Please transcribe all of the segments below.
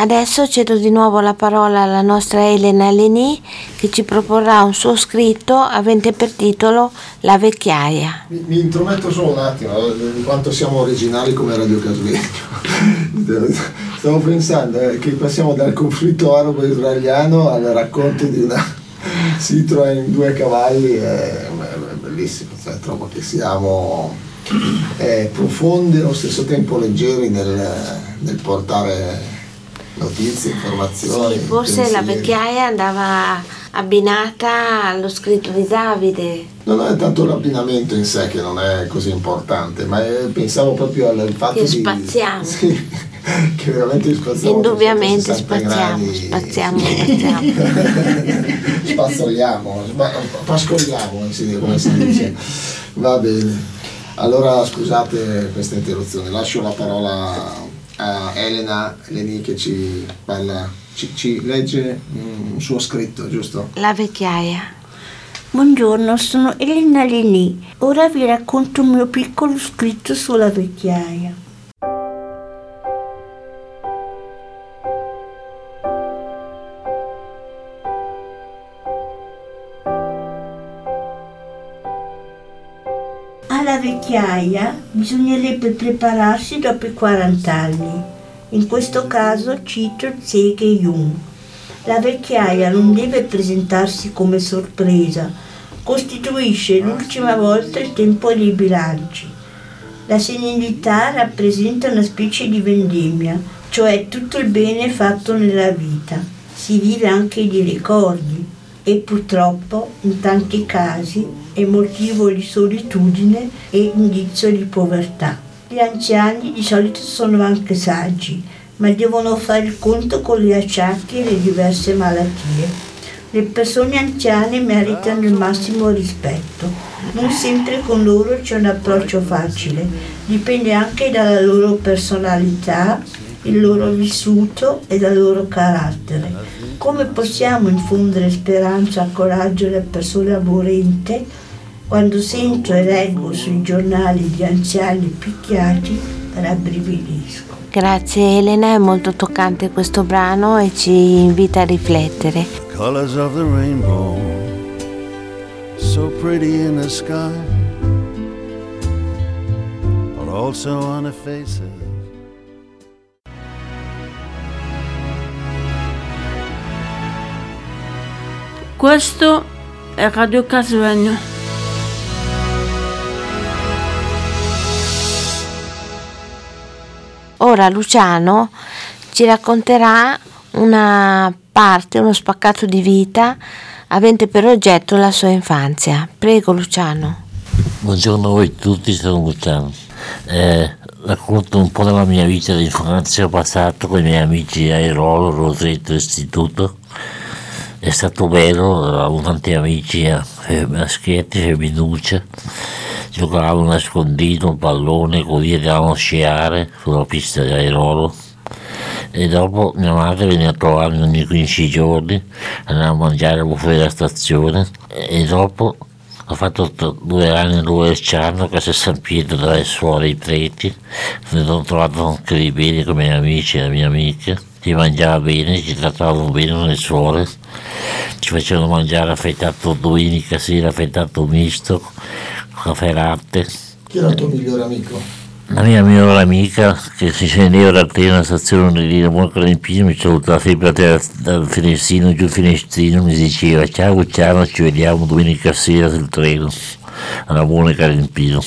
Adesso cedo di nuovo la parola alla nostra Elena Leni che ci proporrà un suo scritto avente per titolo La vecchiaia. Mi, mi intrometto solo un attimo, eh, in quanto siamo originali come Radio Casvegno. Stavo pensando eh, che passiamo dal conflitto arabo-israeliano al racconto di una Citroen in due cavalli, è, è bellissimo, cioè, trovo che siamo eh, profondi e allo stesso tempo leggeri nel, nel portare notizie, informazioni. Sì, forse la vecchiaia andava abbinata allo scritto di Davide. Non è tanto l'abbinamento in sé che non è così importante, ma è, pensavo proprio al fatto che di... spaziamo. Sì, che veramente spaziamo. Indubbiamente spaziamo, gradi. spaziamo, spaziamo. Spazzoliamo, pascoliamo, come si dice. Va bene. Allora scusate questa interruzione, lascio la parola a Elena Leni che ci parla, ci, ci legge un suo scritto, giusto? La vecchiaia. Buongiorno, sono Elena Leni. Ora vi racconto un mio piccolo scritto sulla vecchiaia. Vecchiaia bisognerebbe prepararsi dopo i 40 anni. In questo caso cito Zege Jung. La vecchiaia non deve presentarsi come sorpresa, costituisce l'ultima volta il tempo dei bilanci. La senilità rappresenta una specie di vendemmia, cioè tutto il bene fatto nella vita. Si vive anche di ricordi e purtroppo in tanti casi è motivo di solitudine e indizio di povertà. Gli anziani di solito sono anche saggi, ma devono fare il conto con gli acciacchi e le diverse malattie. Le persone anziane meritano il massimo rispetto. Non sempre con loro c'è un approccio facile, dipende anche dalla loro personalità, il loro vissuto e dal loro carattere. Come possiamo infondere speranza e coraggio alle persone aborrente quando sento e leggo sui giornali di anziani picchiati, rabbrividisco. Grazie Elena, è molto toccante questo brano e ci invita a riflettere. Colors of the rainbow, so pretty in the sky, but also on the faces. Questo è Radio Casvegno. Ora Luciano ci racconterà una parte, uno spaccato di vita avente per oggetto la sua infanzia. Prego Luciano. Buongiorno a voi tutti, sono Luciano. Eh, racconto un po' della mia vita di infanzia passata con i miei amici a Airolo, Rosetto, Istituto. È stato bello, avevo tanti amici eh, maschietti, femminucce giocavamo nascondino, un pallone, così andavamo a sciare sulla pista di aerolo. E dopo mia madre veniva a trovarmi ogni 15 giorni, andavamo a mangiare fuori dalla stazione. E dopo ho fatto due anni a Luesciano che si è San Pietro dalle suore i preti, mi sono trovato anche di bene con i miei amici e le mie amiche, si mangiava bene, ci trattavano bene le suore, ci facevano mangiare affettato domenica sera, affettato misto, caffè latte. Chi era il tuo migliore amico? La mia migliore amica che si scendeva da treno stazione di Ramon Calimpino mi salutava sempre dal finestrino giù il finestrino mi diceva ciao Luciano ci vediamo domenica sera sul treno a Ramone Calimpino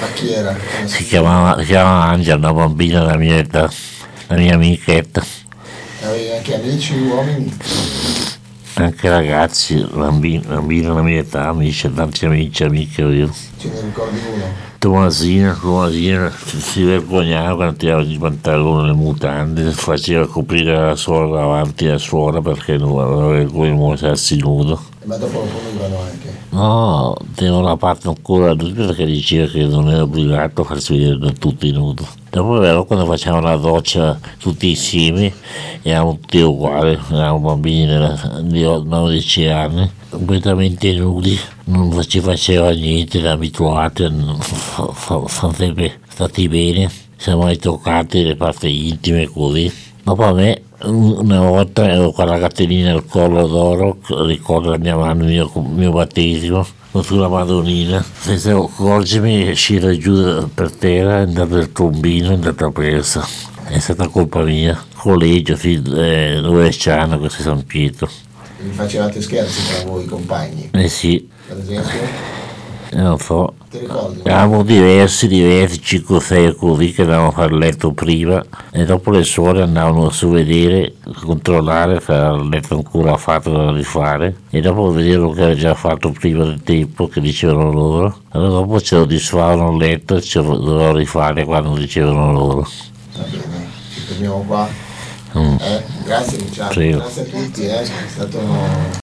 ma chi era? Si chiamava, si chiamava Angela una bambina della mia età la mia amichetta anche amici uomini? anche ragazzi, bambini, bambini della mia età, amici, tanti amici, amiche io. Ce ne ricordi uno? Tomasina, Tomasina si vergognava quando tirava i pantaloni, le mutande, faceva coprire la suora davanti alla suora perché non aveva vergogna di mostrarsi nudo. Ma dopo lo punivano anche. No, tenevo la parte ancora perché diceva che non era obbligato a farsi vedere da tutti nudo. Dopo però quando facevamo la doccia tutti insieme, eravamo tutti uguali, eravamo bambini della- di 9-10 anni, completamente nudi, non ci faceva niente, eravamo abituati, siamo sempre stati bene, siamo mai toccati le parti intime così. Dopo a me una volta ero con la catenina al collo d'oro, ricordo la mia mano, il mio, mio battesimo, sulla Madonnina, senza accorgermi uscire giù per terra, è andato il tombino, è andata persa. È stata colpa mia. Collegio, fi- eh, Novesciano, questo è San Pietro. Vi facevate scherzi tra voi compagni, Eh sì, per esempio? eh, non so. Eravamo diversi, diversi, 5 o 6 così che andavamo a fare il letto prima e dopo le suore andavano su vedere, a controllare se era il letto ancora fatto da rifare e dopo vedere lo che aveva già fatto prima del tempo che dicevano loro. Allora dopo ce lo disfavano il letto e ce lo dovevo rifare quando dicevano loro. Va bene, ci fermiamo qua. Mm. Eh? Grazie Luciano, Prego. grazie a tutti, eh? è stato